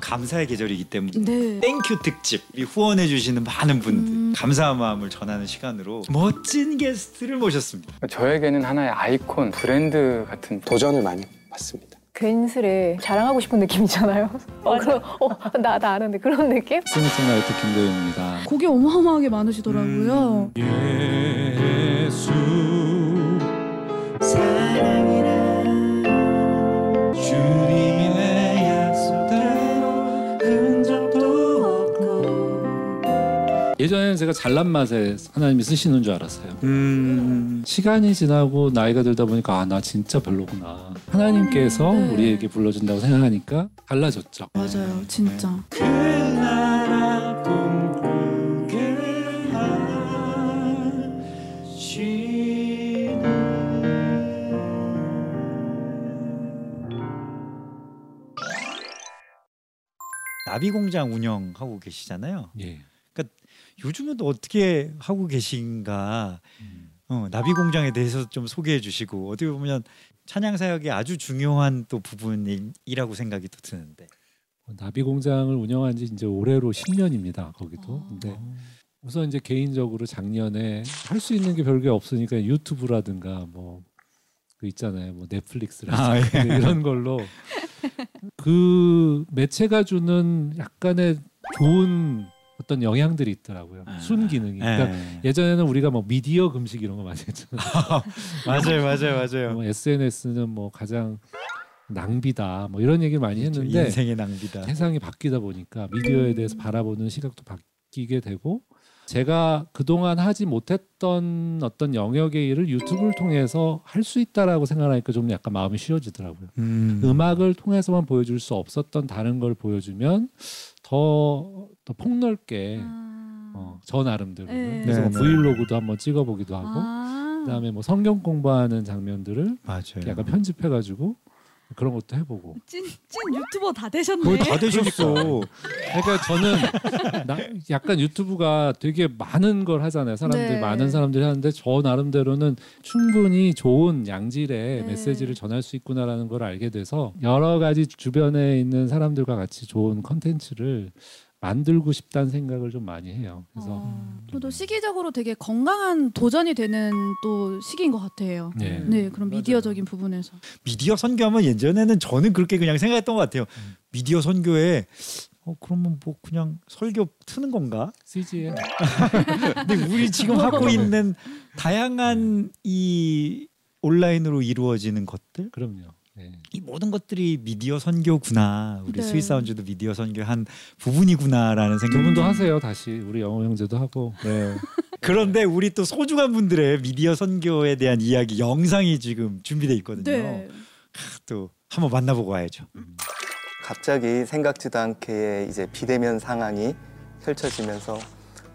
하면 감사의 계절이기 때문에 네. thank you 특집 우리 후원해 주시는 많은 분들 음. 감사한 마음을 전하는 시간으로 멋진 게스트를 모셨습니다. 저에게는 하나의 아이콘, 브랜드 같은 도전을 많이 받습니다. 괜스레 자랑하고 싶은 느낌이잖아요. 어, 그럼 어, 나, 나 아는데 그런 느낌? 싱어송라이터 김도현입니다. 곡이 어마어마하게 많으시더라고요. 예수 사랑이란 예전에는 제가 잘난 맛에 하나님이 쓰시는 줄 알았어요. 음 시간이 지나고 나이가 들다 보니까 아 나 진짜 별로구나. 하나님께서 네. 우리에게 불러준다고 생각하니까 달라졌죠. 맞아요, 진짜. 그 나라 꿈꾸게 하시는 나비 공장 운영하고 계시잖아요. 예. 요즘은 또 어떻게 하고 계신가? 음. 어, 나비 공장에 대해서 좀 소개해 주시고 어떻게 보면 찬양 사역의 아주 중요한 또 부분이라고 생각이 또 드는데. 나비 공장을 운영한 지 이제 올해로 10년입니다. 거기도. 어. 근데 우선 이제 개인적으로 작년에 할 수 있는 게 별게 없으니까 유튜브라든가 뭐 그 있잖아요. 뭐 넷플릭스라든가 아, 예. 이런 걸로 그 매체가 주는 약간의 좋은 어떤 영향들이 있더라고요. 순 기능이. 그러니까 예. 예전에는 우리가 뭐 미디어 금식 이런 거 많이 했잖아요. 맞아요, 맞아요, 맞아요. 뭐 SNS는 뭐 가장 낭비다. 뭐 이런 얘기를 많이 했는데 인생의 낭비다. 세상이 바뀌다 보니까 미디어에 대해서 바라보는 시각도 바뀌게 되고 제가 그동안 하지 못했던 어떤 영역의 일을 유튜브를 통해서 할 수 있다라고 생각하니까 좀 약간 마음이 쉬워지더라고요. 음. 음악을 통해서만 보여줄 수 없었던 다른 걸 보여주면 더, 더 폭넓게 아. 어, 저 나름대로 네. 그래서 뭐 네, 네. 브이로그도 한번 찍어보기도 하고 아. 그다음에 뭐 성경 공부하는 장면들을 맞아요. 약간 편집해가지고 그런 것도 해보고 찐, 찐 유튜버 다 되셨네. 거의 다 되셨어. 그러니까 저는 나, 약간 유튜브가 되게 많은 걸 하잖아요. 사람들이 네. 많은 사람들이 하는데 저 나름대로는 충분히 좋은 양질의 네. 메시지를 전할 수 있구나라는 걸 알게 돼서 여러 가지 주변에 있는 사람들과 같이 좋은 컨텐츠를 만들고 싶다는 생각을 좀 많이 해요. 그래서 어, 저도 시기적으로 되게 건강한 도전이 되는 또 시기인 것 같아요. 네. 네, 그런 미디어적인 부분에서. 미디어 선교하면 예전에는 저는 그렇게 그냥 생각했던 것 같아요. 음. 미디어 선교에 어 그러면 뭐 그냥 설교 트는 건가? CGN에 근데 우리 지금 하고 있는 다양한 이 온라인으로 이루어지는 것들 그럼요. 네. 이 모든 것들이 미디어 선교구나. 우리 네. Sweet Sound도 미디어 선교 한 부분이구나라는 두 생각이 분도. 하세요 다시 우리 영호 형제도 하고 네. 그런데 우리 또 소중한 분들의 미디어 선교에 대한 이야기 영상이 지금 준비돼 있거든요. 네. 또 한번 만나보고 와야죠. 갑자기 생각지도 않게 이제 비대면 상황이 펼쳐지면서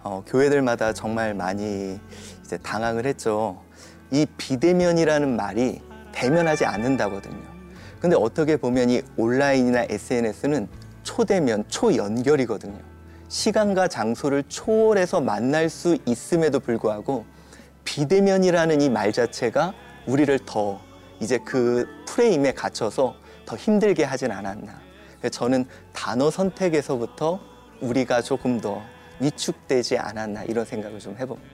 어, 교회들마다 정말 많이 이제 당황을 했죠. 이 비대면이라는 말이 대면하지 않는다거든요. 근데 어떻게 보면 이 온라인이나 SNS는 초대면, 초연결이거든요. 시간과 장소를 초월해서 만날 수 있음에도 불구하고 비대면이라는 이 말 자체가 우리를 더 이제 그 프레임에 갇혀서 더 힘들게 하진 않았나. 저는 단어 선택에서부터 우리가 조금 더 위축되지 않았나 이런 생각을 좀 해봅니다.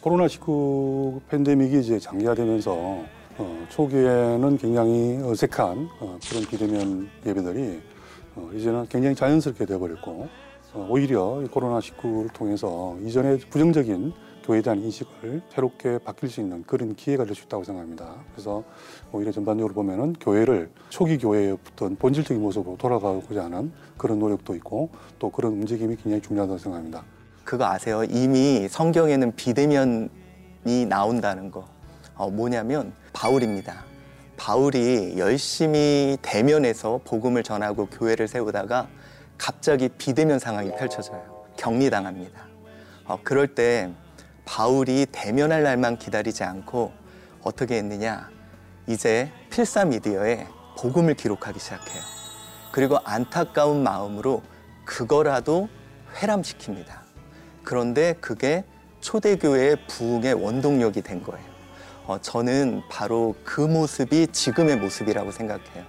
코로나 19 팬데믹이 이제 장기화되면서 어, 초기에는 굉장히 어색한 어, 그런 비대면 예배들이 어, 이제는 굉장히 자연스럽게 되어버렸고 어, 오히려 이 코로나19를 통해서 이전에 부정적인 교회에 대한 인식을 새롭게 바뀔 수 있는 그런 기회가 될 수 있다고 생각합니다. 그래서 오히려 전반적으로 보면은 교회를 초기 교회의 어떤 본질적인 모습으로 돌아가고자 하는 그런 노력도 있고 또 그런 움직임이 굉장히 중요하다고 생각합니다. 그거 아세요? 이미 성경에는 비대면이 나온다는 거. 어, 뭐냐면 바울입니다. 바울이 열심히 대면에서 복음을 전하고 교회를 세우다가 갑자기 비대면 상황이 펼쳐져요. 격리당합니다. 어, 그럴 때 바울이 대면할 날만 기다리지 않고 어떻게 했느냐? 이제 필사 미디어에 복음을 기록하기 시작해요. 그리고 안타까운 마음으로 그거라도 회람시킵니다. 그런데 그게 초대교회의 부흥의 원동력이 된 거예요. 어, 저는 바로 그 모습이 지금의 모습이라고 생각해요.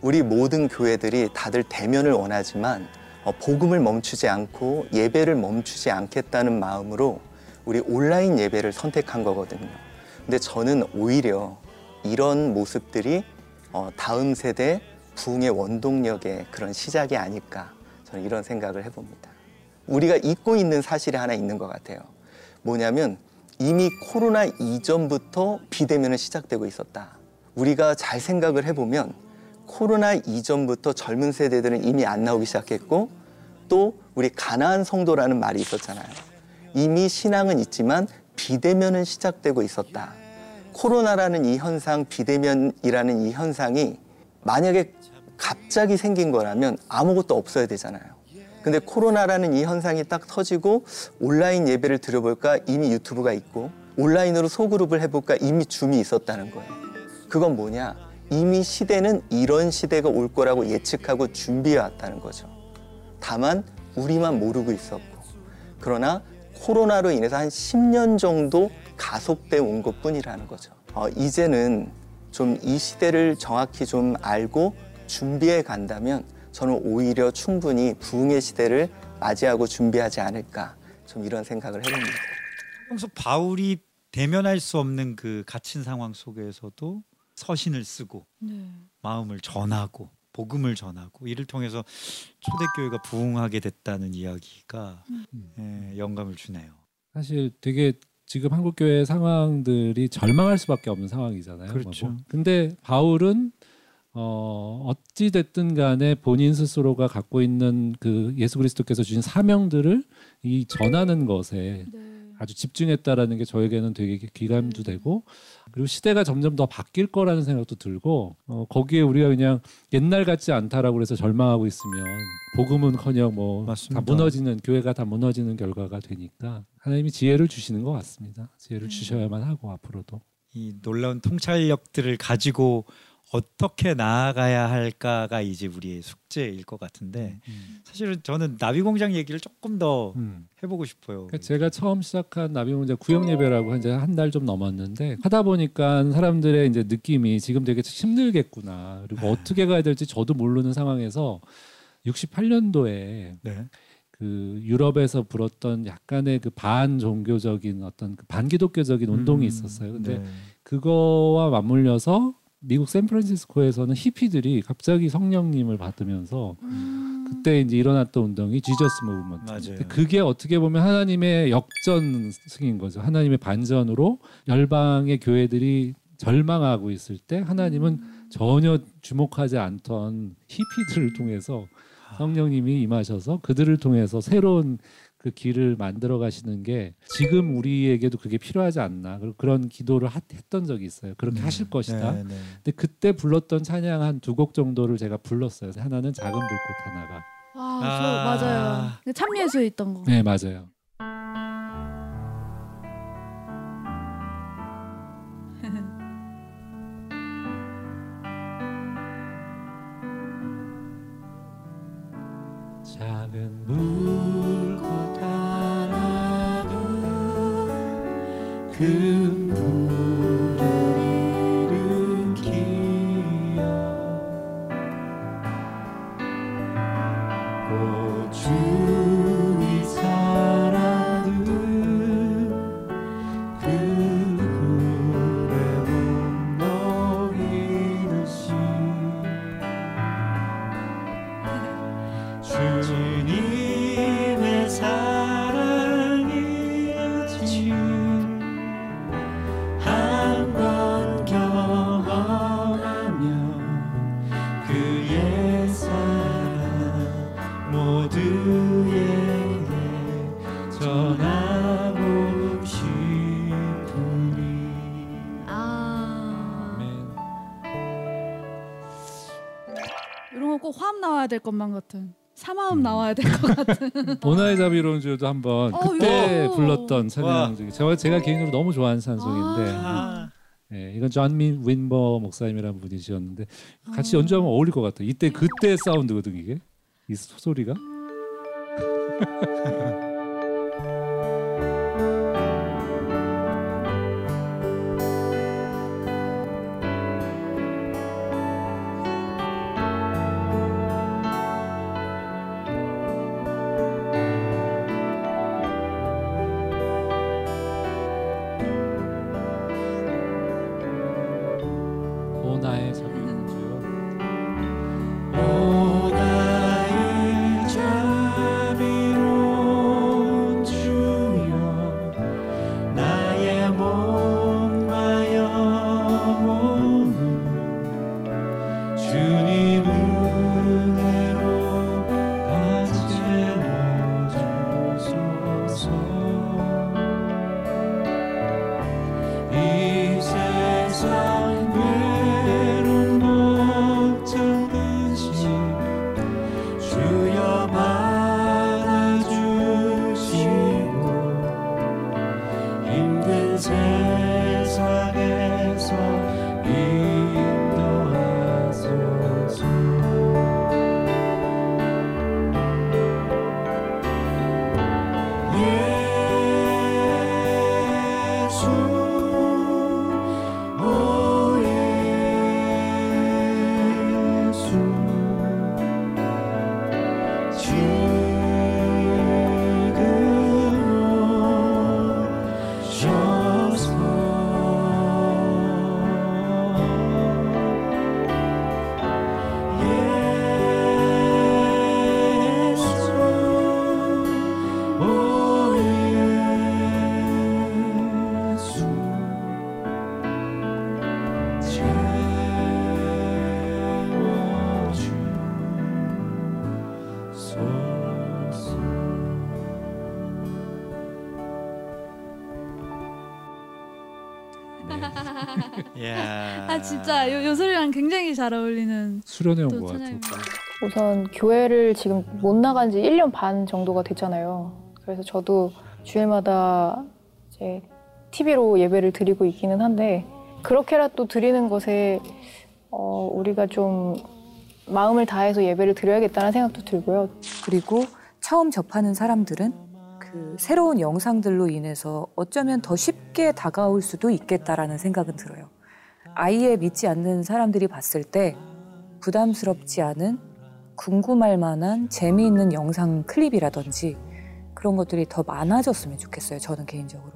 우리 모든 교회들이 다들 대면을 원하지만 어, 복음을 멈추지 않고 예배를 멈추지 않겠다는 마음으로 우리 온라인 예배를 선택한 거거든요. 근데 저는 오히려 이런 모습들이 어, 다음 세대 부흥의 원동력의 그런 시작이 아닐까 저는 이런 생각을 해봅니다. 우리가 잊고 있는 사실이 하나 있는 것 같아요. 뭐냐면 이미 코로나 이전부터 비대면은 시작되고 있었다. 우리가 잘 생각을 해보면 코로나 이전부터 젊은 세대들은 이미 안 나오기 시작했고 또 우리 가나안 성도라는 말이 있었잖아요. 이미 신앙은 있지만 비대면은 시작되고 있었다. 코로나라는 이 현상, 비대면이라는 이 현상이 만약에 갑자기 생긴 거라면 아무것도 없어야 되잖아요. 근데 코로나라는 이 현상이 딱 터지고 온라인 예배를 드려볼까 이미 유튜브가 있고 온라인으로 소그룹을 해볼까 이미 줌이 있었다는 거예요. 그건 뭐냐? 이미 시대는 이런 시대가 올 거라고 예측하고 준비해 왔다는 거죠. 다만 우리만 모르고 있었고 그러나 코로나로 인해서 한 10년 정도 가속돼 온 것뿐이라는 거죠. 어, 이제는 좀 이 시대를 정확히 좀 알고 준비해 간다면 저는 오히려 충분히 부흥의 시대를 맞이하고 준비하지 않을까 좀 이런 생각을 해봅니다. 평소 바울이 대면할 수 없는 그 갇힌 상황 속에서도 서신을 쓰고 네. 마음을 전하고 복음을 전하고 이를 통해서 초대교회가 부흥하게 됐다는 이야기가 예, 영감을 주네요. 사실 되게 지금 한국 교회 상황들이 절망할 수밖에 없는 상황이잖아요. 그렇죠. 뭐. 근데 바울은 어 어찌 됐든 간에 본인 스스로가 갖고 있는 그 예수 그리스도께서 주신 사명들을 이 전하는 것에 네. 아주 집중했다라는 게 저에게는 되게 기감도 되고 그리고 시대가 점점 더 바뀔 거라는 생각도 들고 어, 거기에 우리가 그냥 옛날 같지 않다라고 그래서 절망하고 있으면 복음은커녕 뭐 다. 무너지는 교회가 다 무너지는 결과가 되니까 하나님이 지혜를 주시는 것 같습니다. 지혜를 주셔야만 하고 앞으로도 이 놀라운 통찰력들을 가지고 어떻게 나아가야 할까가 이제 우리의 숙제일 것 같은데 사실은 저는 나비공장 얘기를 조금 더 음. 해보고 싶어요. 그러니까 제가 처음 시작한 나비공장 구역 예배라고 이제 한 달 좀 넘었는데 하다 보니까 사람들의 이제 느낌이 지금 되게 힘들겠구나 그리고 어떻게 가야 될지 저도 모르는 상황에서 68년도에 네. 그 유럽에서 불었던 약간의 그 반종교적인 어떤 그 반기독교적인 운동이 음, 있었어요. 근데 네. 그거와 맞물려서 미국 샌프란시스코에서는 히피들이 갑자기 성령님을 받으면서 음. 그때 이제 일어났던 운동이 지저스 무브먼트. 맞아요. 그게 어떻게 보면 하나님의 역전승인 거죠. 하나님의 반전으로 열방의 교회들이 절망하고 있을 때 하나님은 전혀 주목하지 않던 히피들을 통해서 성령님이 임하셔서 그들을 통해서 새로운 그 길을 만들어 가시는 게 지금 우리에게도 그게 필요하지 않나 그리고 그런 기도를 하- 했던 적이 있어요. 그렇게 하실 것이다. 네, 네. 근데 그때 불렀던 찬양 한 두 곡 정도를 제가 불렀어요. 하나는 작은 불꽃 하나가. 아, 아. 저 맞아요. 그 참여해서 있던 거. 네 맞아요. 것만 같은. 사마음 음. 나와야 될 것 같은. 보나의 자비로운주도 한번 어, 그때 이거. 불렀던. 중에 제가, 제가 개인적으로 너무 좋아하는 찬송인데 아, 예, 이건 존민 윈버 목사님이라는 분이 지었는데 같이 어. 연주하면 어울릴 것 같아요. 이때 그때 사운드거든 이게 이 소- 소리가. 예 진짜 요, 요 소리랑 굉장히 잘 어울리는 수련해 또온것 같아. 찬양입니다. 우선 교회를 지금 못 나간 지 1년 반 정도가 됐잖아요. 그래서 저도 주일마다 이제 TV로 예배를 드리고 있기는 한데 그렇게라도 드리는 것에 어, 우리가 좀 마음을 다해서 예배를 드려야겠다는 생각도 들고요. 그리고 처음 접하는 사람들은 그 새로운 영상들로 인해서 어쩌면 더 쉽게 다가올 수도 있겠다라는 생각은 들어요. 아예 믿지 않는 사람들이 봤을 때 부담스럽지 않은 궁금할 만한 재미있는 영상 클립이라든지 그런 것들이 더 많아졌으면 좋겠어요. 저는 개인적으로.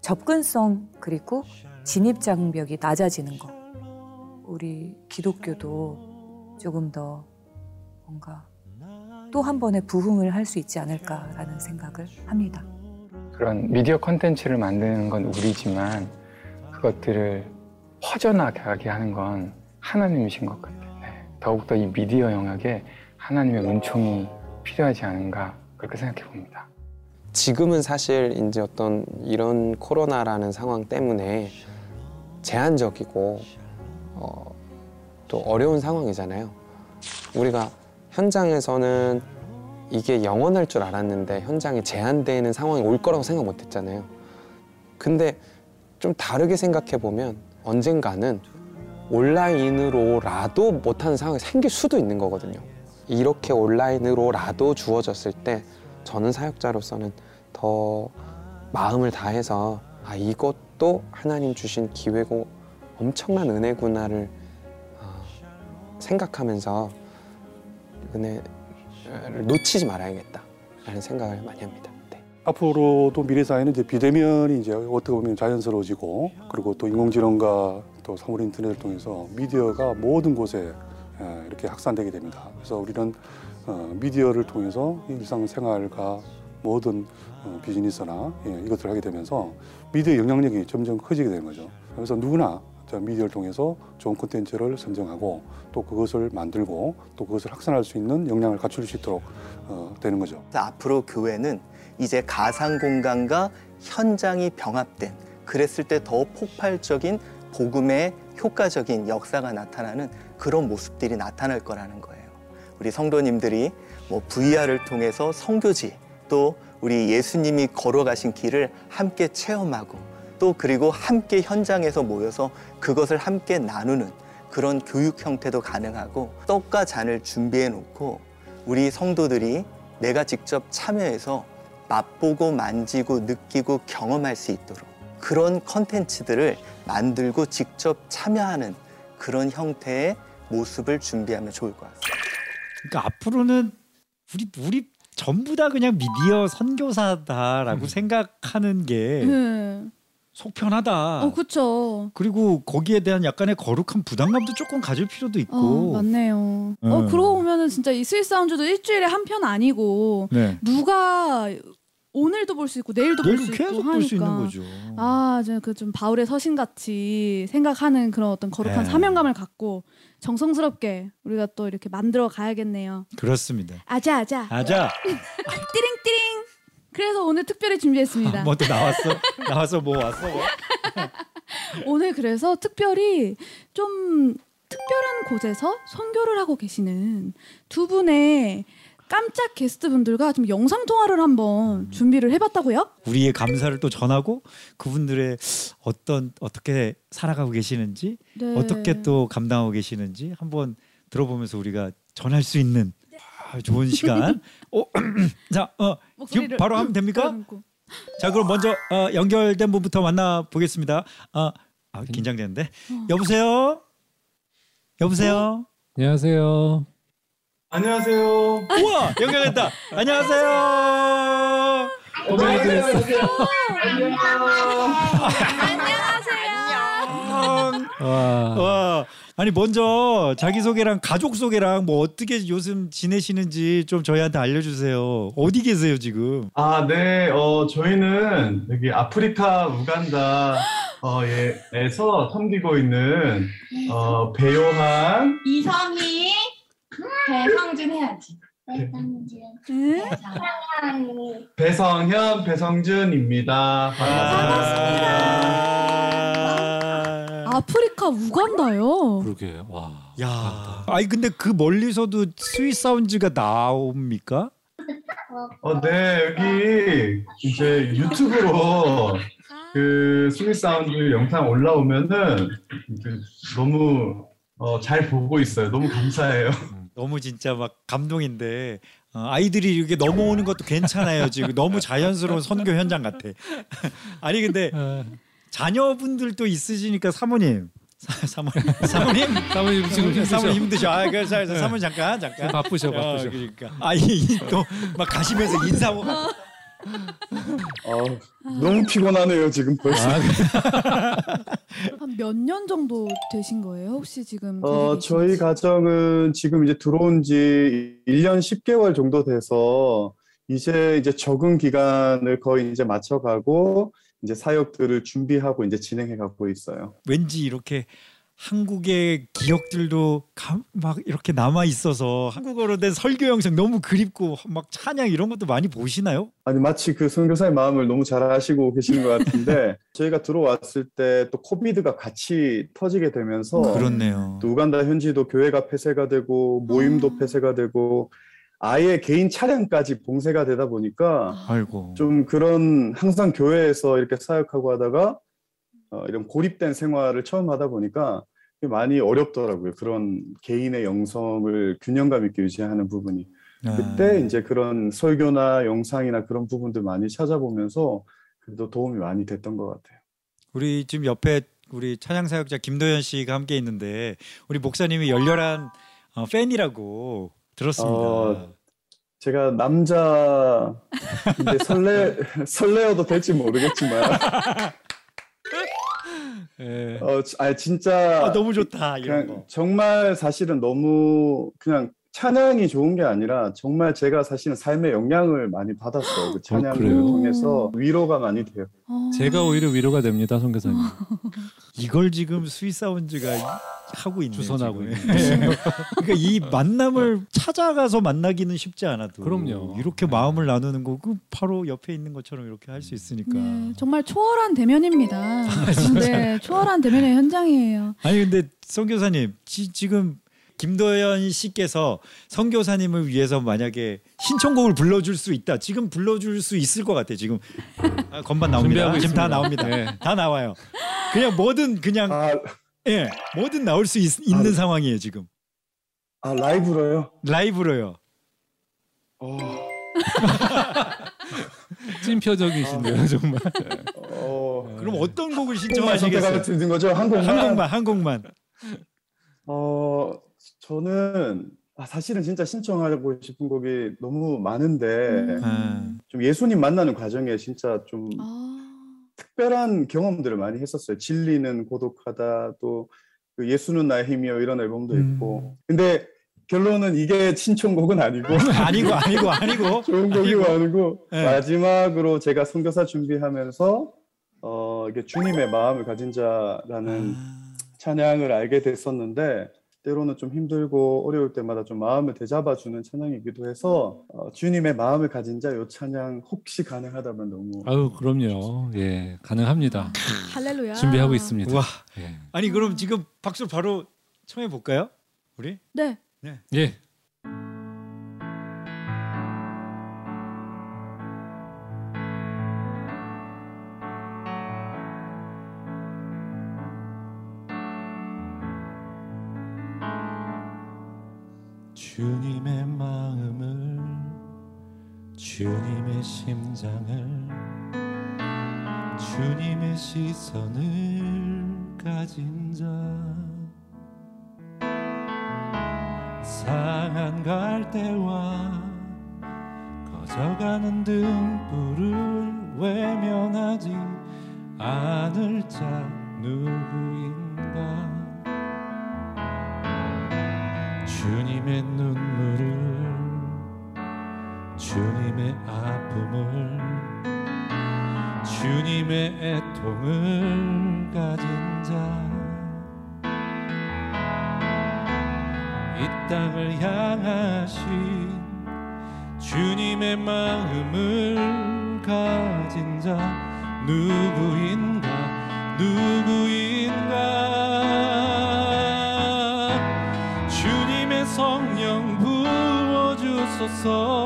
접근성 그리고 진입 장벽이 낮아지는 거. 우리 기독교도 조금 더 뭔가 또 한 번의 부흥을 할 수 있지 않을까라는 생각을 합니다. 그런 미디어 컨텐츠를 만드는 건 우리지만 그것들을 퍼져나가게 하는 건 하나님이신 것 같아요. 네. 더욱더 이 미디어 영역에 하나님의 은총이 필요하지 않은가 그렇게 생각해 봅니다. 지금은 사실 이제 어떤 이런 코로나라는 상황 때문에 제한적이고 어, 또 어려운 상황이잖아요. 우리가 현장에서는 이게 영원할 줄 알았는데 현장에 제한되는 상황이 올 거라고 생각 못 했잖아요. 근데 좀 다르게 생각해 보면 언젠가는 온라인으로라도 못하는 상황이 생길 수도 있는 거거든요. 이렇게 온라인으로라도 주어졌을 때 저는 사역자로서는 더 마음을 다해서 아 이것도 하나님 주신 기회고 엄청난 은혜구나를 어, 생각하면서 은혜를 놓치지 말아야겠다라는 생각을 많이 합니다. 네. 앞으로도 미래 사회는 이제 비대면이 이제 어떻게 보면 자연스러워지고 그리고 또 인공지능과 또 사물 인터넷을 통해서 미디어가 모든 곳에 예, 이렇게 확산되게 됩니다. 그래서 우리는 어, 미디어를 통해서 일상생활과 모든 어, 비즈니스나 예, 이것들을 하게 되면서 미디어 영향력이 점점 커지게 되는 거죠. 그래서 누구나 저 미디어를 통해서 좋은 콘텐츠를 선정하고 또 그것을 만들고 또 그것을 확산할 수 있는 역량을 갖출 수 있도록 어, 되는 거죠. 앞으로 교회는 이제 가상 공간과 현장이 병합된 그랬을 때 더 폭발적인 복음의 효과적인 역사가 나타나는 그런 모습들이 나타날 거라는 거예요. 우리 성도님들이 뭐 VR을 통해서 성교지 또 우리 예수님이 걸어가신 길을 함께 체험하고 또 그리고 함께 현장에서 모여서 그것을 함께 나누는 그런 교육 형태도 가능하고 떡과 잔을 준비해 놓고 우리 성도들이 내가 직접 참여해서 맛보고 만지고 느끼고 경험할 수 있도록 그런 컨텐츠들을 만들고 직접 참여하는 그런 형태의 모습을 준비하면 좋을 것 같습니다. 그러니까 앞으로는 우리 우리 전부 다 그냥 미디어 선교사다라고 음. 생각하는 게 네. 속 편하다. 어, 그쵸. 그리고 거기에 대한 약간의 거룩한 부담감도 조금 가질 필요도 어, 있고. 맞네요. 음. 어, 그러고 보면은 진짜 이 Sweet Sound도 일주일에 한 편 아니고 네. 누가 오늘도 볼 수 있고 내일도 볼 수 있고 계속 하니까. 볼수 있는 거죠. 아, 저그좀 바울의 서신 같이 생각하는 그런 어떤 거룩한 네. 사명감을 갖고 정성스럽게 우리가 또 이렇게 만들어 가야겠네요. 그렇습니다. 아자 아자. 아자. 띠링 띠링. 그래서 오늘 특별히 준비했습니다. 뭐또 나왔어? 나와서 뭐 왔어? 뭐? 오늘 그래서 특별히 좀 특별한 곳에서 선교를 하고 계시는 두 분의 깜짝 게스트분들과 좀 영상 통화를 한번 준비를 해봤다고요? 우리의 감사를 또 전하고 그분들의 어떤 어떻게 살아가고 계시는지 네. 어떻게 또 감당하고 계시는지 한번 들어보면서 우리가 전할 수 있는 아, 좋은 시간. 어, 자, 어, 지금 바로 하면 됩니까? 끌어안고. 자, 그럼 먼저 어, 연결된 분부터 만나 보겠습니다. 어, 아, 긴장되는데. 어. 여보세요. 여보세요. 안녕하세요. 안녕하세요. 우와, 연결됐다. 안녕하세요. 안녕. 와. 와, 아니 먼저 자기 소개랑 가족 소개랑 뭐 어떻게 요즘 지내시는지 좀 저희한테 알려주세요. 어디 계세요 지금? 아, 네. 어, 저희는 여기 아프리카 우간다 어, 예, 에서 섬기고 있는 어, 배요한 이성희 배성준 해야지. 배성준. 응? 배성현, 배성준입니다. 반갑습니다. 아프리카 우간다요. 그러게. 와. 야, 아니 근데 그 멀리서도 Sweet Sound가 나옵니까? 어, 네. 여기 이제 유튜브로 그 Sweet Sound 영상 올라오면은 그 너무 어, 잘 보고 있어요. 너무 감사해요. 너무 진짜 막 감동인데 어, 아이들이 이렇게 넘어오는 것도 괜찮아요 지금 너무 자연스러운 선교 현장 같아. 아니 근데 자녀분들도 있으시니까 사모님. 사, 사모님, 사모님, 사모님 지금 힘드셔. 사모님 힘드셔. 아, 그 사- 네. 사모님 잠깐, 잠깐. 지금 바쁘셔, 어, 바쁘셔. 그러니까. 아니 또막 가시면서 인사하고. 가- 너무 피곤하네요 지금 벌써. 한 몇 년 정도 되신 거예요? 혹시 지금? 어, 저희 가정은 지금 이제 들어온 지 1년 10개월 정도 돼서 이제 이제 적응 기간을 거의 이제 맞춰가고 이제 사역들을 준비하고 이제 진행해 가고 있어요. 왠지 이렇게 한국의 기억들도 감- 막 이렇게 남아 있어서 한국어로 된 설교 영상 너무 그립고 막 찬양 이런 것도 많이 보시나요? 아니 마치 그 선교사의 마음을 너무 잘 아시고 계시는 것 같은데 저희가 들어왔을 때 또 코비드가 같이 터지게 되면서 그렇네요. 또 우간다 현지도 교회가 폐쇄가 되고 모임도 폐쇄가 되고 아예 개인 차량까지 봉쇄가 되다 보니까 아이고. 좀 그런 항상 교회에서 이렇게 사역하고 하다가 어, 이런 고립된 생활을 처음 하다 보니까 많이 어렵더라고요. 그런 개인의 영성을 균형감 있게 유지하는 부분이. 아. 그때 이제 그런 설교나 영상이나 그런 부분들 많이 찾아보면서 그래도 도움이 많이 됐던 것 같아요. 우리 지금 옆에 우리 찬양 사역자 김도현 씨가 함께 있는데 우리 목사님이 열렬한 어, 팬이라고 들었습니다. 어, 제가 남자 이제 설레 설레어도 될지 모르겠지만 예. 어, 아 진짜 아, 너무 좋다 이런 그냥 거. 정말 사실은 너무 그냥 찬양이 좋은 게 아니라 정말 제가 사실은 삶의 영향을 많이 받았어요. 그 찬양을 그래요? 통해서 위로가 많이 돼요. 어. 제가 오히려 위로가 됩니다, 선교사님. 이걸 지금 Sweet Sound가 하고 있네요. 주선하고. 있네요. 그러니까 이 만남을 찾아가서 만나기는 쉽지 않아도 그럼요. 이렇게 마음을 나누는 거그 바로 옆에 있는 것처럼 이렇게 할 수 있으니까. 네, 정말 초월한 대면입니다. 네, 초월한 대면의 현장이에요. 아니 근데 성교사님 지, 지금 김도현 씨께서 성교사님을 위해서 만약에 신청곡을 불러줄 수 있다. 지금 불러줄 수 있을 것 같아. 지금 아, 건반 나옵니다. 지금 다 있습니다. 나옵니다. 네. 다 나와요. 그냥 뭐든 그냥 아, 예 뭐든 나올 수 있, 는 상황이에요 지금 아 라이브로요? 라이브로요. 어, 찐 표정이신데요, 정말. 어, 그럼 어떤 곡을 신청하시겠어요? 거죠? 한국만? 한 곡만 한 곡만. 어, 저는 아, 사실은 진짜 신청하고 싶은 곡이 너무 많은데 아, 좀 예수님 만나는 과정에 진짜 좀 아, 특별한 경험들을 많이 했었어요. 진리는 고독하다, 또 그 예수는 나의 힘이요 이런 앨범도 음. 있고. 근데 결론은 이게 신청곡은 아니고 아니고 아니고 아니고 좋은 곡이고 아니고 네. 마지막으로 제가 선교사 준비하면서 어 이게 주님의 마음을 가진 자라는 아. 찬양을 알게 됐었는데 때로는 좀 힘들고 어려울 때마다 좀 마음을 되잡아주는 찬양이기도 해서 어, 주님의 마음을 가진 자 요 찬양 혹시 가능하다면 너무 아유 그럼요. 예 가능합니다. 할렐루야. 준비하고 있습니다. 와 예. 아니 그럼 지금 박수 바로 청해 볼까요? 우리 네. 예. 주님 심장을 주님의 시선을 가진 자. 상한 갈대와 꺼져가는 등불을 외면하지 않을 자 누구인가? 주님의 눈물을 주님의 아픔을 주님의 애통을 가진 자 이 땅을 향하신 주님의 마음을 가진 자 누구인가 누구인가? 주님의 성령 부어주소서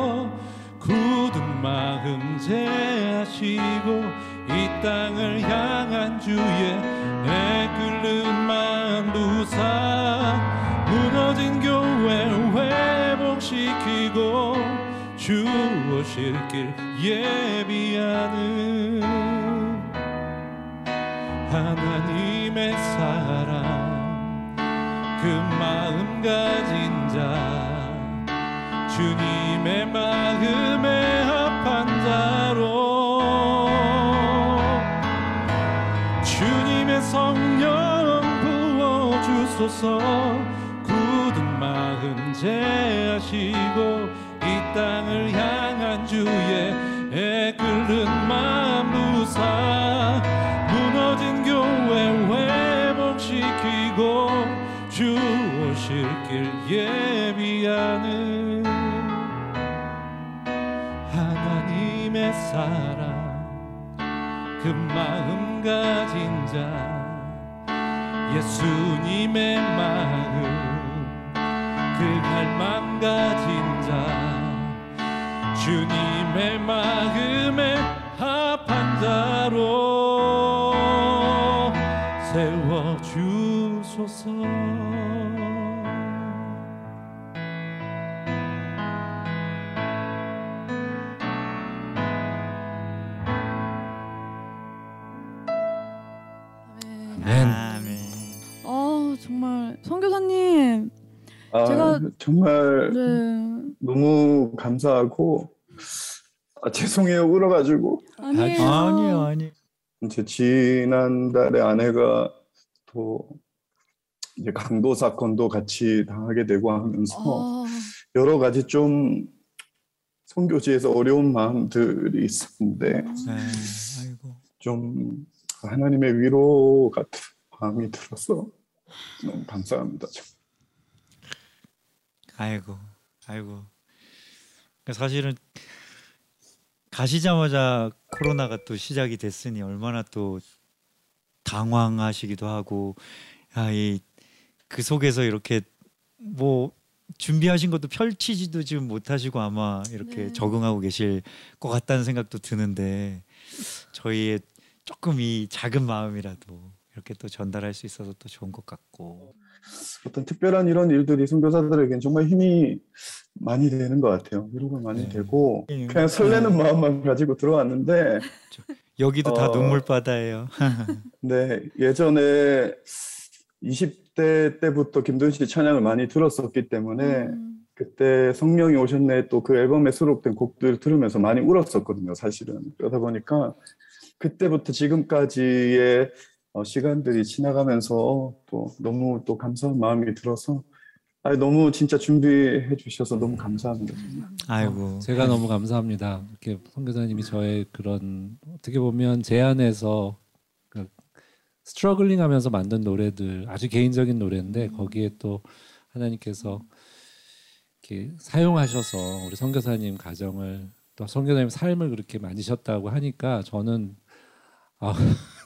굳은 마음 제하시고 이 땅을 향한 주의 애끓는 마음 부사 무너진 교회 회복시키고 주 오실 길 예비하는 하나님의 사랑. 그 마음 가진 자 주님의 마음 부어주소서. 굳은 마음 제하시고 이 땅을 향한 주의 애끓는 마음 부사 무너진 교회 회복시키고 주 오실 길 예비하는 하나님의 사랑 그 마음 가진 자 예수님의 마음 그 갈망 가진 자 주님의 마음에 합한 자로 세워 주소서 정말 네 너무 감사하고 아, 죄송해요 울어가지고 아니에요. 아니요 아니. 이제 지난달에 아내가 또 이제 강도 사건도 같이 당하게 되고 하면서 아, 여러 가지 좀 선교지에서 어려운 마음들이 있었는데 네. 아이고. 좀 하나님의 위로 같은 마음이 들어서 너무 감사합니다. 아이고, 아이고. 그러니까 사실은 가시자마자 코로나가 또 시작이 됐으니 얼마나 또 당황하시기도 하고, 야, 이그 속에서 이렇게 뭐 준비하신 것도 펼치지도 지금 못하시고 아마 이렇게 네. 적응하고 계실 것 같다는 생각도 드는데 저희의 조금 이 작은 마음이라도 이렇게 또 전달할 수 있어서 또 좋은 것 같고. 어떤 특별한 이런 일들이 선교사들에겐 정말 힘이 많이 되는 것 같아요. 위로가 많이 되고 그냥 설레는 마음만 가지고 들어왔는데 여기도 다 어, 눈물 바다예요. 네 예전에 20대 때부터 김도현 씨 찬양을 많이 들었었기 때문에 음. 그때 성령이 오셨네 또 그 앨범에 수록된 곡들 들으면서 많이 울었었거든요. 사실은 그러다 보니까 그때부터 지금까지의 어, 시간들이 지나가면서 또 너무 또 감사한 마음이 들어서 아니, 너무 진짜 준비해 주셔서 너무 감사합니다. 아이고. 제가 너무 감사합니다. 이렇게 선교사님이 저의 그런 어떻게 보면 제 안에서 그 스트러글링하면서 만든 노래들 아주 개인적인 노래인데 거기에 또 하나님께서 이렇게 사용하셔서 우리 선교사님 가정을 또 선교사님 삶을 그렇게 만드셨다고 하니까 저는 아,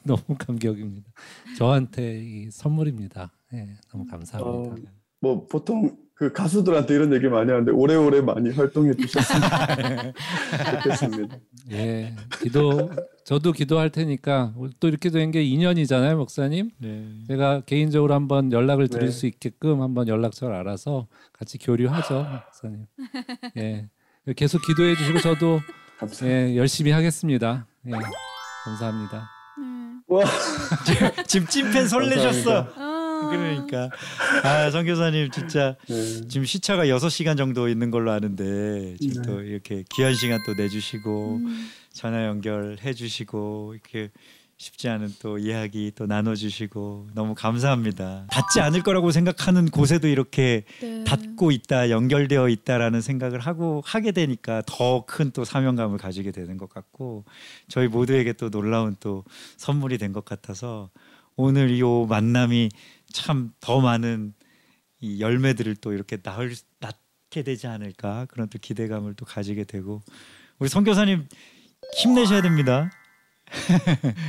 너무 감격입니다. 저한테 이 선물입니다. 네, 너무 감사합니다. 어, 뭐 보통 그 가수들한테 이런 얘기 많이 하는데 오래오래 많이 활동해 주셨으면 좋겠습니다. 예, 기도 저도 기도할 테니까 또 이렇게 된게 인연이잖아요, 목사님. 네. 제가 개인적으로 한번 연락을 드릴 네. 수 있게끔 한번 연락처를 알아서 같이 교류하죠, 목사님. 예, 계속 기도해 주시고 저도 예, 열심히 하겠습니다. 예, 감사합니다. 와, 지금 찐팬 설레셨어. 아. 그러니까 아 선교사님 진짜 네. 지금 시차가 6시간 정도 있는 걸로 아는데 지금 또 이렇게 귀한 시간 또 내주시고 음. 전화 연결해 주시고 이렇게 쉽지 않은 또 이야기 또 나눠주시고 너무 감사합니다. 닿지 않을 거라고 생각하는 곳에도 이렇게 네. 닿고 있다, 연결되어 있다라는 생각을 하고 하게 되니까 더 큰 또 사명감을 가지게 되는 것 같고 저희 모두에게 또 놀라운 또 선물이 된 것 같아서 오늘 이 만남이 참 더 많은 이 열매들을 또 이렇게 낳을 낳게 되지 않을까 그런 또 기대감을 또 가지게 되고 우리 선교사님 힘내셔야 됩니다.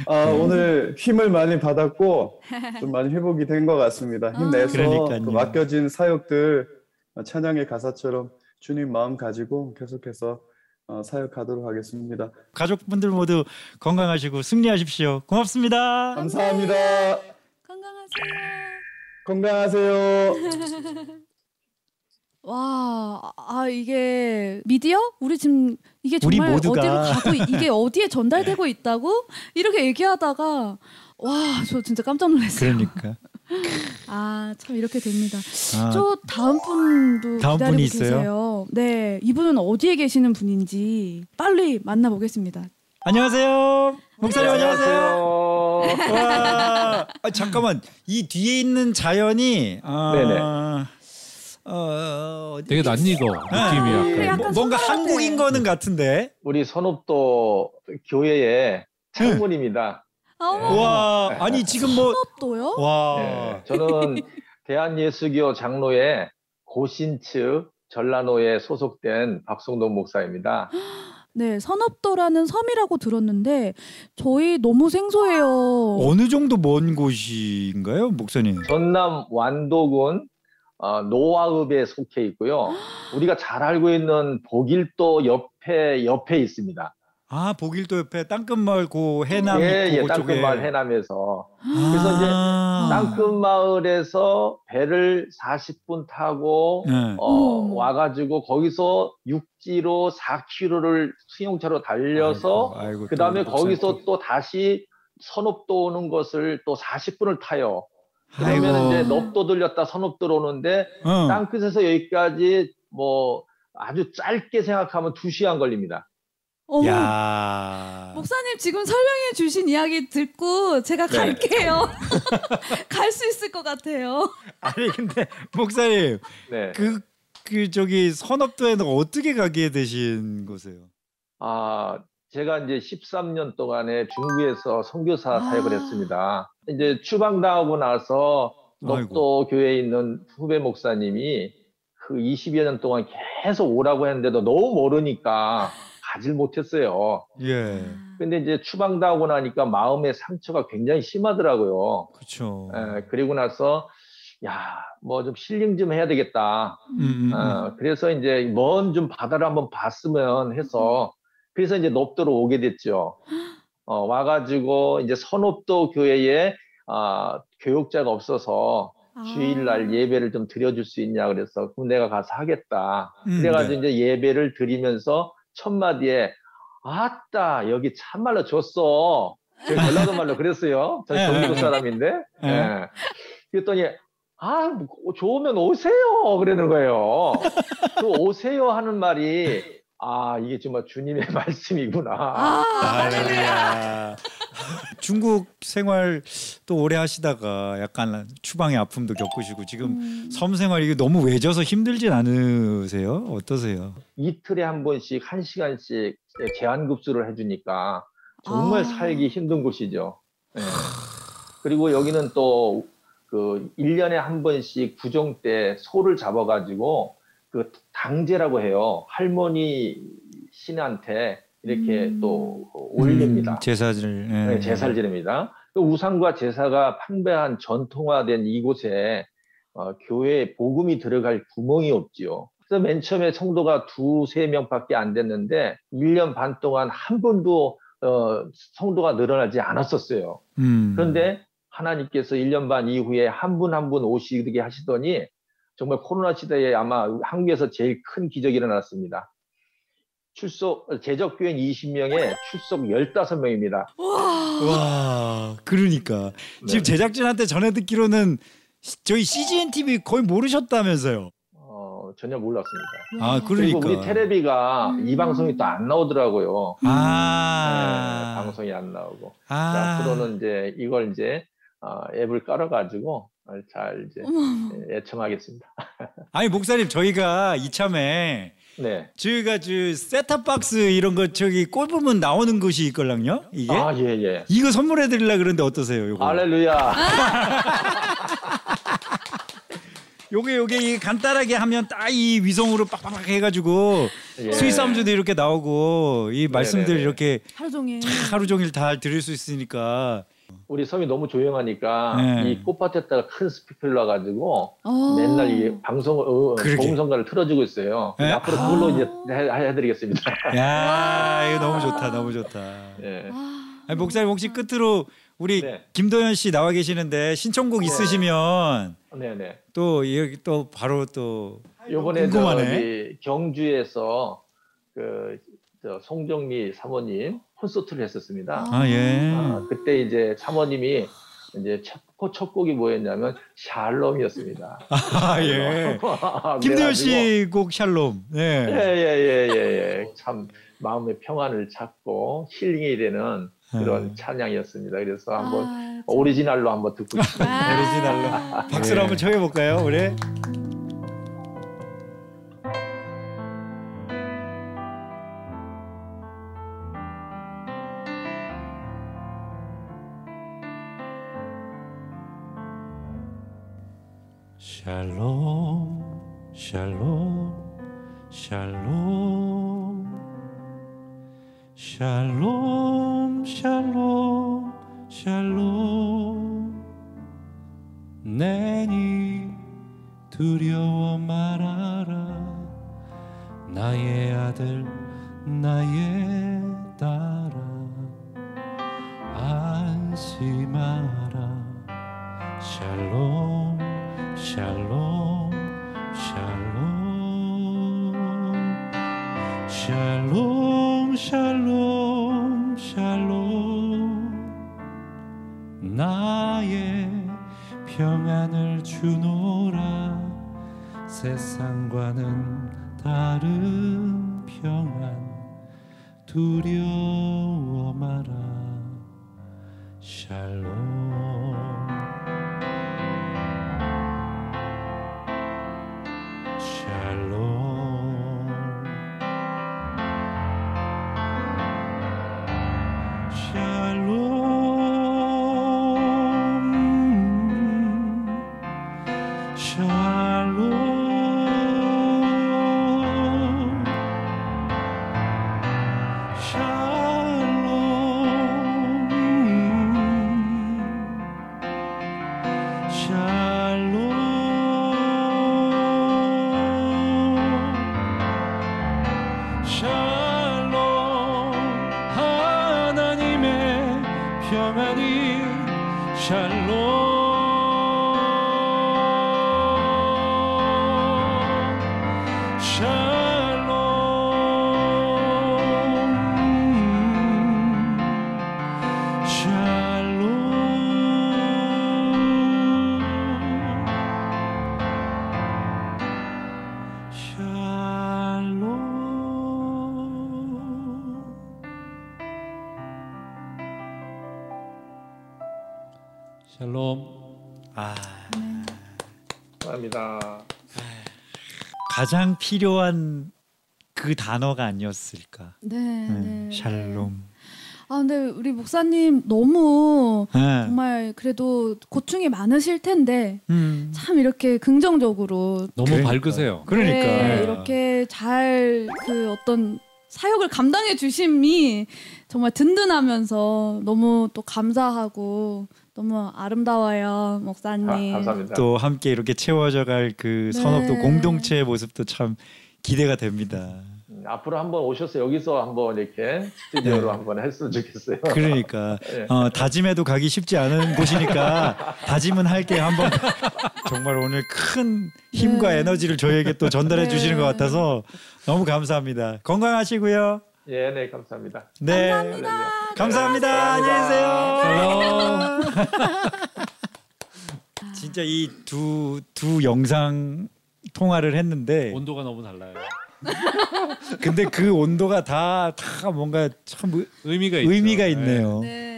아, 오늘 힘을 많이 받았고 좀 많이 회복이 된 것 같습니다. 힘내서 그러니까요. 그 맡겨진 사역들 어, 찬양의 가사처럼 주님 마음 가지고 계속해서 어, 사역하도록 하겠습니다. 가족분들 모두 건강하시고 승리하십시오. 고맙습니다. 감사합니다. 건강하세요. 건강하세요. 와, 아 이게 미디어? 우리 지금 이게 정말 모두가. 어디로 가고 있- 이게 어디에 전달되고 있다고 이렇게 얘기하다가 와, 저 진짜 깜짝 놀랐어요. 그러니까 아, 참 이렇게 됩니다. 아, 저 다음 분도 다음 기다리고 분이 있어요? 계세요. 네, 이분은 어디에 계시는 분인지 빨리 만나보겠습니다. 안녕하세요. 목사님 안녕하세요. 와, 아, 잠깐만 이 뒤에 있는 자연이 아, 네네. 어, 되게 낯익어 느낌이 약간. 뭐, 뭔가 한국인 거는 같은데. 우리 선업도 교회의 창문입니다. 와, 아니 지금 뭐 또요? 와. 네, 저는 대한예수교 장로회 고신측 전라노에 소속된 박성동 목사입니다. 네, 선업도라는 섬이라고 들었는데 저희 너무 생소해요. 어느 정도 먼 곳인가요, 목사님? 전남 완도군 어, 노아읍에 속해 있고요. 우리가 잘 알고 있는 복일도 옆에 옆에 있습니다. 아, 복일도 옆에 땅끝마을 고 해남 예, 예. 땅끝마을 해남에서. 그래서 이제 아. 땅끝마을에서 배를 40분 타고 네. 어, 와가지고 거기서 육지로 4km를 수용차로 달려서 아이고, 아이고, 그 다음에 또 거기서 또 다시 선업도 오는 것을 또 40분을 타요. 그러면 아이고. 이제 넙도 들렸다 선업도로 오는데 어. 땅끝에서 여기까지 뭐 아주 짧게 생각하면 2시간 걸립니다. 어머. 야. 목사님 지금 설명해 주신 이야기 듣고 제가 네. 갈게요. 갈 수 있을 것 같아요. 아니 근데 목사님 네. 그, 그 저기 선업도에는 어떻게 가게 되신 거세요? 아, 제가 이제 13년 동안에 중국에서 선교사 사역을 했습니다. 이제 추방당하고 나서 넙도 교회에 있는 후배 목사님이 그 20여 년 동안 계속 오라고 했는데도 너무 모르니까 가질 못했어요. 예. 근데 이제 추방당하고 나니까 마음의 상처가 굉장히 심하더라고요. 그렇죠. 예, 그리고 나서 야, 뭐좀 힐링 좀 해야 되겠다. 음, 음, 어, 그래서 이제 먼 좀 바다를 한번 봤으면 해서 그래서 이제 넙도로 오게 됐죠. 어, 와가지고 이제 선업도 교회에 아, 교육자가 없어서 주일날 예배를 좀 드려줄 수 있냐 그래서 그럼 내가 가서 하겠다. 음, 그래가지고 네. 이제 예배를 드리면서 첫 마디에 아따 여기 참말로 좋소. 제 전라도 말로 그랬어요. 저 네, 경기도 네, 사람인데. 네. 예. 그랬더니 아 뭐, 좋으면 오세요 그러는 거예요. 그 오세요 하는 말이 아 이게 정말 주님의 말씀이구나. 아, 할렐루야. 중국 생활 또 오래 하시다가 약간 추방의 아픔도 겪으시고 지금 음. 섬 생활 이게 너무 외져서 힘들진 않으세요? 어떠세요? 이틀에 한 번씩 한 시간씩 제한 급수를 해주니까 정말 아. 살기 힘든 곳이죠. 예. 그리고 여기는 또 그 1년에 한 번씩 구정 때 소를 잡아가지고 그 당제라고 해요. 할머니 신한테 이렇게 음. 또 올립니다. 음, 제사를 예. 네, 제사를 지냅니다. 그 우상과 제사가 판배한 전통화된 이곳에 어, 교회에 복음이 들어갈 구멍이 없지요. 그래서 맨 처음에 성도가 두세 명밖에 안 됐는데 1년 반 동안 한 번도 어, 성도가 늘어나지 않았었어요. 음. 그런데 하나님께서 1년 반 이후에 한 분 한 분 오시게 하시더니 정말 코로나 시대에 아마 한국에서 제일 큰 기적이 일어났습니다. 출석 제적 교인 20명에 출석 15명입니다. 와, 그러니까 네. 지금 제작진한테 전해 듣기로는 시- 저희 CGN TV 거의 모르셨다면서요. 어, 전혀 몰랐습니다. 아, 그리고 그러니까. 우리 테레비가 이 방송이 또 안 나오더라고요. 아. 네, 방송이 안 나오고. 아. 자, 앞으로는 이제 이걸 이제 어, 앱을 깔아가지고 잘 이제 예, 애청하겠습니다. 아니 목사님 저희가 이참에 네. 저희가 저 셋탑박스 이런 거 저기 꼽으면 나오는 것이 있걸랑요 이게 아, 예, 예. 이거 선물해 드리려 그러는데 어떠세요 요거 할렐루야. 요게 요게 이 간단하게 하면 딱 이 위성으로 빡빡빡 해가지고 예. Sweet Sound도 이렇게 나오고 이 말씀들 네네네. 이렇게 하루 종일. 하루 종일 다 들을 수 있으니까 우리 섬이 너무 조용하니까 네. 이 꽃밭에다가 큰 스피커를 놔가지고 어. 맨날 이 방송을 어, 그러게. 복음성가를 틀어주고 있어요. 네. 앞으로 아. 그걸로 이제 해, 해드리겠습니다. 야 이거 너무 좋다 너무 좋다. 예. 아니, 목사님 혹시 끝으로 우리 네. 김도현 씨 나와 계시는데 신청곡 있으시면 네네. 또 여기 또 바로 또 요번에 궁금하네. 저기 경주에서 그저 송정미 사모님 콘서트를 했었습니다. 아, 예. 아, 그때 이제 사모님이 이제 첫, 첫 곡이 뭐였냐면 샬롬이었습니다. 아, 예. 김도현 씨 곡 샬롬. 네. 예예 예 예 예 참 마음의 평안을 찾고 힐링이 되는 그런 네. 찬양이었습니다. 그래서 한번 아, 오리지널로 한번 듣고 싶습니다. 오리지널로 박수로 예. 한번 청해 볼까요, 우리? 샬 가장 필요한 그 단어가 아니었을까. 네, 네, 네. 샬롬. 아 근데 우리 목사님 너무 네. 정말 그래도 고충이 많으실 텐데 음. 참 이렇게 긍정적으로 너무 그러니까. 밝으세요. 그러니까. 네, 이렇게 잘 그 어떤 사역을 감당해 주심이 정말 든든하면서 너무 또 감사하고 너무 아름다워요 목사님. 아, 감사합니다. 또 함께 이렇게 채워져갈 그 선업도 네. 공동체의 모습도 참 기대가 됩니다. 음, 앞으로 한번 오셔서 여기서 한번 이렇게 스튜디오로 네. 한번 했으면 좋겠어요. 그러니까 네. 어, 다짐해도 가기 쉽지 않은 곳이니까 다짐은 할게 한번 정말 오늘 큰 힘과 네. 에너지를 저에게 또 전달해 네. 주시는 것 같아서 너무 감사합니다. 건강하시고요. 예, 네, 감사합니다. 네. 감사합니다. 감사합니다. 안녕히 계세요. 진짜 이두두 영상 통화를 했는데 온도가 너무 달라요. 근데 그 온도가 다 다 뭔가 참 의- 의미가 있죠. 의미가 네. 있네요. 네.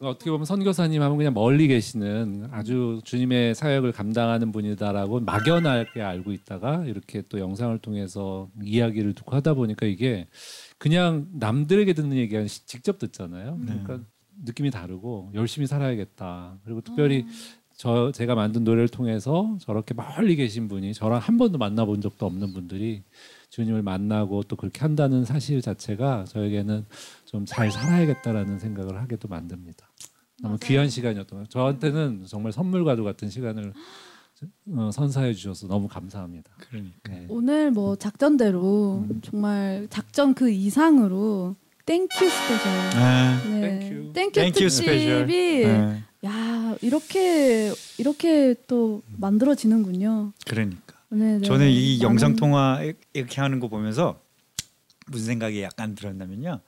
어떻게 보면 선교사님 하면 그냥 멀리 계시는 아주 주님의 사역을 감당하는 분이다라고 막연하게 알고 있다가 이렇게 또 영상을 통해서 이야기를 듣고 하다 보니까 이게 그냥 남들에게 듣는 얘기 아니라 시- 직접 듣잖아요. 그러니까 느낌이 다르고 열심히 살아야겠다. 그리고 특별히 저 제가 만든 노래를 통해서 저렇게 멀리 계신 분이 저랑 한 번도 만나본 적도 없는 분들이 주님을 만나고 또 그렇게 한다는 사실 자체가 저에게는 좀 잘 살아야겠다라는 생각을 하게 도 만듭니다. 너무 귀한 시간이었던 것 같아요. 저한테는 정말 선물과도 같은 시간을 어, 선사해 주셔서 너무 감사합니다. 그러니까. 네. 오늘 뭐 작전대로 정말 작전 그 이상으로 Thank you special. 아, 네. Thank you. Thank you thank you special. 네. 야 이렇게 이렇게 또 만들어지는군요. 그러니까. 네, 네. 저는 이 많은- 영상 통화 이렇게 하는 거 보면서 무슨 생각이 약간 들었냐면요.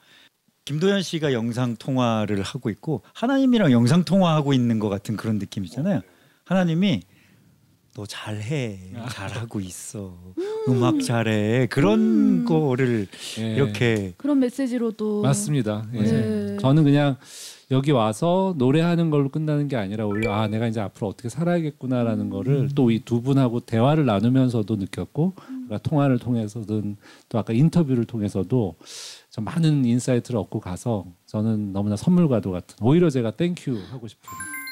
김도현 씨가 영상 통화를 하고 있고 하나님이랑 영상 통화하고 있는 것 같은 그런 느낌이잖아요. 하나님이 너 잘해, 잘하고 있어, 음 악 잘해 그런 음. 거를 예. 이렇게 그런 메시지로 도 맞습니다. 예. 네. 저는 그냥 여기 와서 노래하는 걸로 끝나는 게 아니라 오히려 아 내가 이제 앞으로 어떻게 살아야겠구나라는 거를 또 이 두 분하고 대화를 나누면서도 느꼈고 그러니까 통화를 통해서든 또 아까 인터뷰를 통해서도 좀 많은 insight를 얻고 가서 저는 너무나 선물과도 같은 오히려 제가 thank you 하고 싶은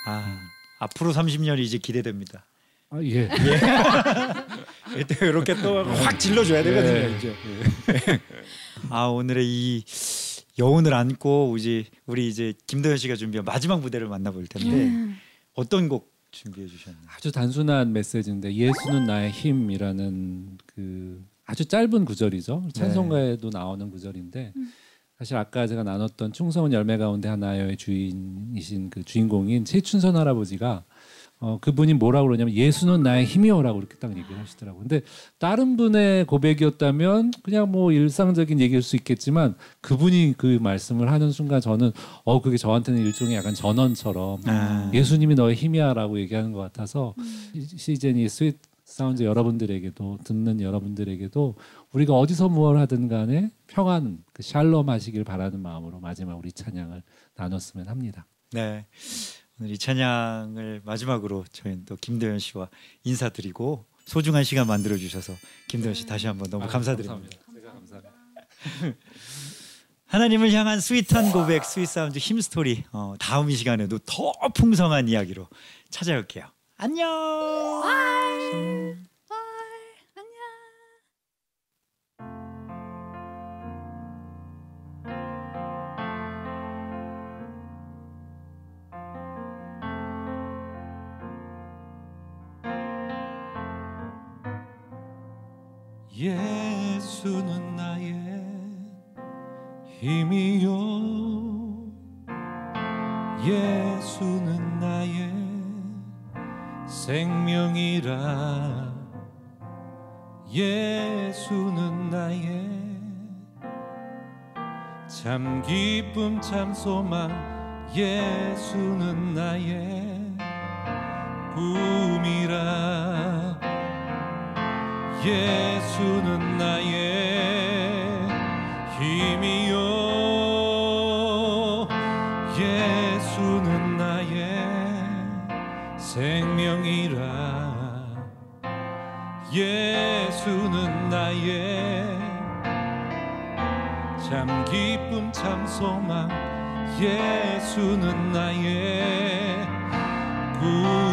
아 앞으로 30년이 이제 기대됩니다. 아, 예. 또 이렇게 또 확 질러줘야 되거든요. 예. 이제. 아 오늘의 이 여운을 안고 이제 우리 이제 김도현 씨가 준비한 마지막 무대를 만나볼 텐데 음. 어떤 곡 준비해 주셨나요? 아주 단순한 메시지인데 예수는 나의 힘이라는 그 아주 짧은 구절이죠. 찬송가에도 나오는 구절인데 사실 아까 제가 나눴던 충성은 열매 가운데 하나의 주인이신 그 주인공인 최춘선 할아버지가 어, 그분이 뭐라고 그러냐면 예수는 나의 힘이요라고 이렇게 딱 얘기를 하시더라고요. 근데 다른 분의 고백이었다면 그냥 뭐 일상적인 얘기일 수 있겠지만 그분이 그 말씀을 하는 순간 저는 어 그게 저한테는 일종의 약간 전언처럼 아. 예수님이 너의 힘이야라고 얘기하는 것 같아서 시- 시즌이 Sweet Sound 여러분들에게도 듣는 여러분들에게도 우리가 어디서 무엇을 하든 간에 평안 그 샬롬 하시길 바라는 마음으로 마지막 우리 찬양을 나눴으면 합니다. 네. 오늘 이 찬양을 마지막으로 저희는 또 김도현 씨와 인사드리고 소중한 시간 만들어 주셔서 김도현 씨 다시 한번 너무 아, 감사드립니다. 감사합니다. 제가 감사합니다. 하나님을 향한 sweet한 고백, Sweet Sound Hymn Story. 어, 다음 이 시간에도 더 풍성한 이야기로 찾아올게요. 안녕. 예수는 나의 힘이요. 예수는 나의 생명이라. 예수는 나의 참 기쁨 참 소망. 예수는 나의 꿈이라 예수는 나의 힘이요. 예수는 나의 생명이라. 예수는 나의 참 기쁨 참 소망. 예수는 나의 구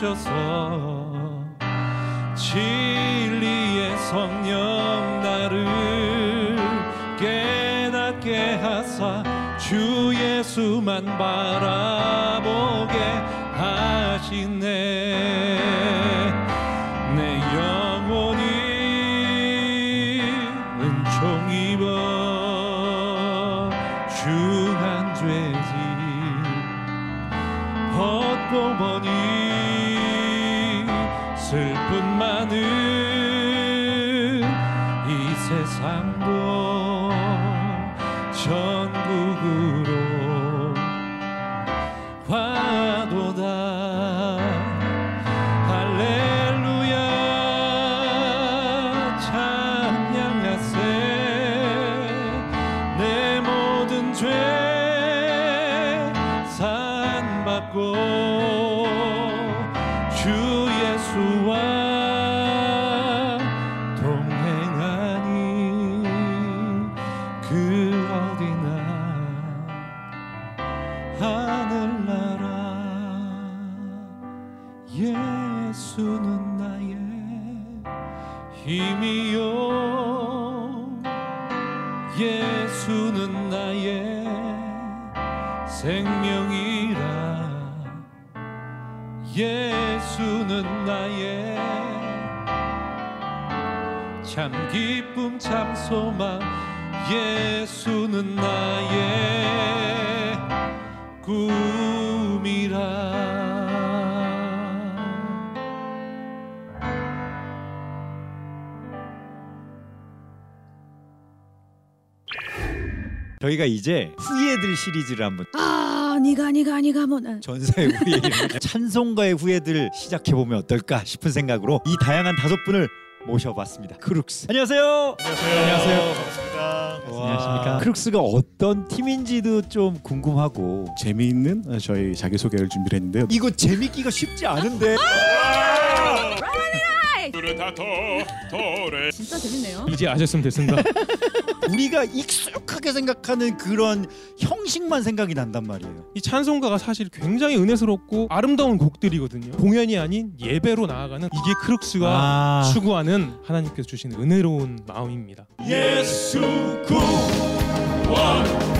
오셔서. 진리의 성령 나를 깨닫게 하사 주 예수만 바라 생명이라 예수는 나의 참 기쁨 참 소망 예수는 나의 꿈이라 저희가 이제 후예들 시리즈를 한번 아, 니가 니가 니가 뭐 아, 전사의 후예 찬송가의 후예들을 시작해 보면 어떨까 싶은 생각으로 이 다양한 다섯 분을 모셔봤습니다. 크룩스. 안녕하세요. 안녕하세요. 반갑습니다. 안녕하십니까. 크룩스가 어떤 팀인지도 좀 궁금하고 재미있는 어, 저희 자기소개를 준비를 했는데요. 이거 재밌기가 쉽지 않은데. 진짜 재밌네요. 이제 아셨으면 됐습니다. 우리가 익숙하게 생각하는 그런 형식만 생각이 난단 말이에요. 이 찬송가가 사실 굉장히 은혜스럽고 아름다운 곡들이거든요. 공연이 아닌 예배로 나아가는 이게 크룩스가 아. 추구하는 하나님께서 주신 은혜로운 마음입니다. 예수 구원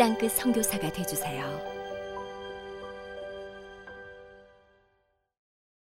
땅끝 선교사가 되주세요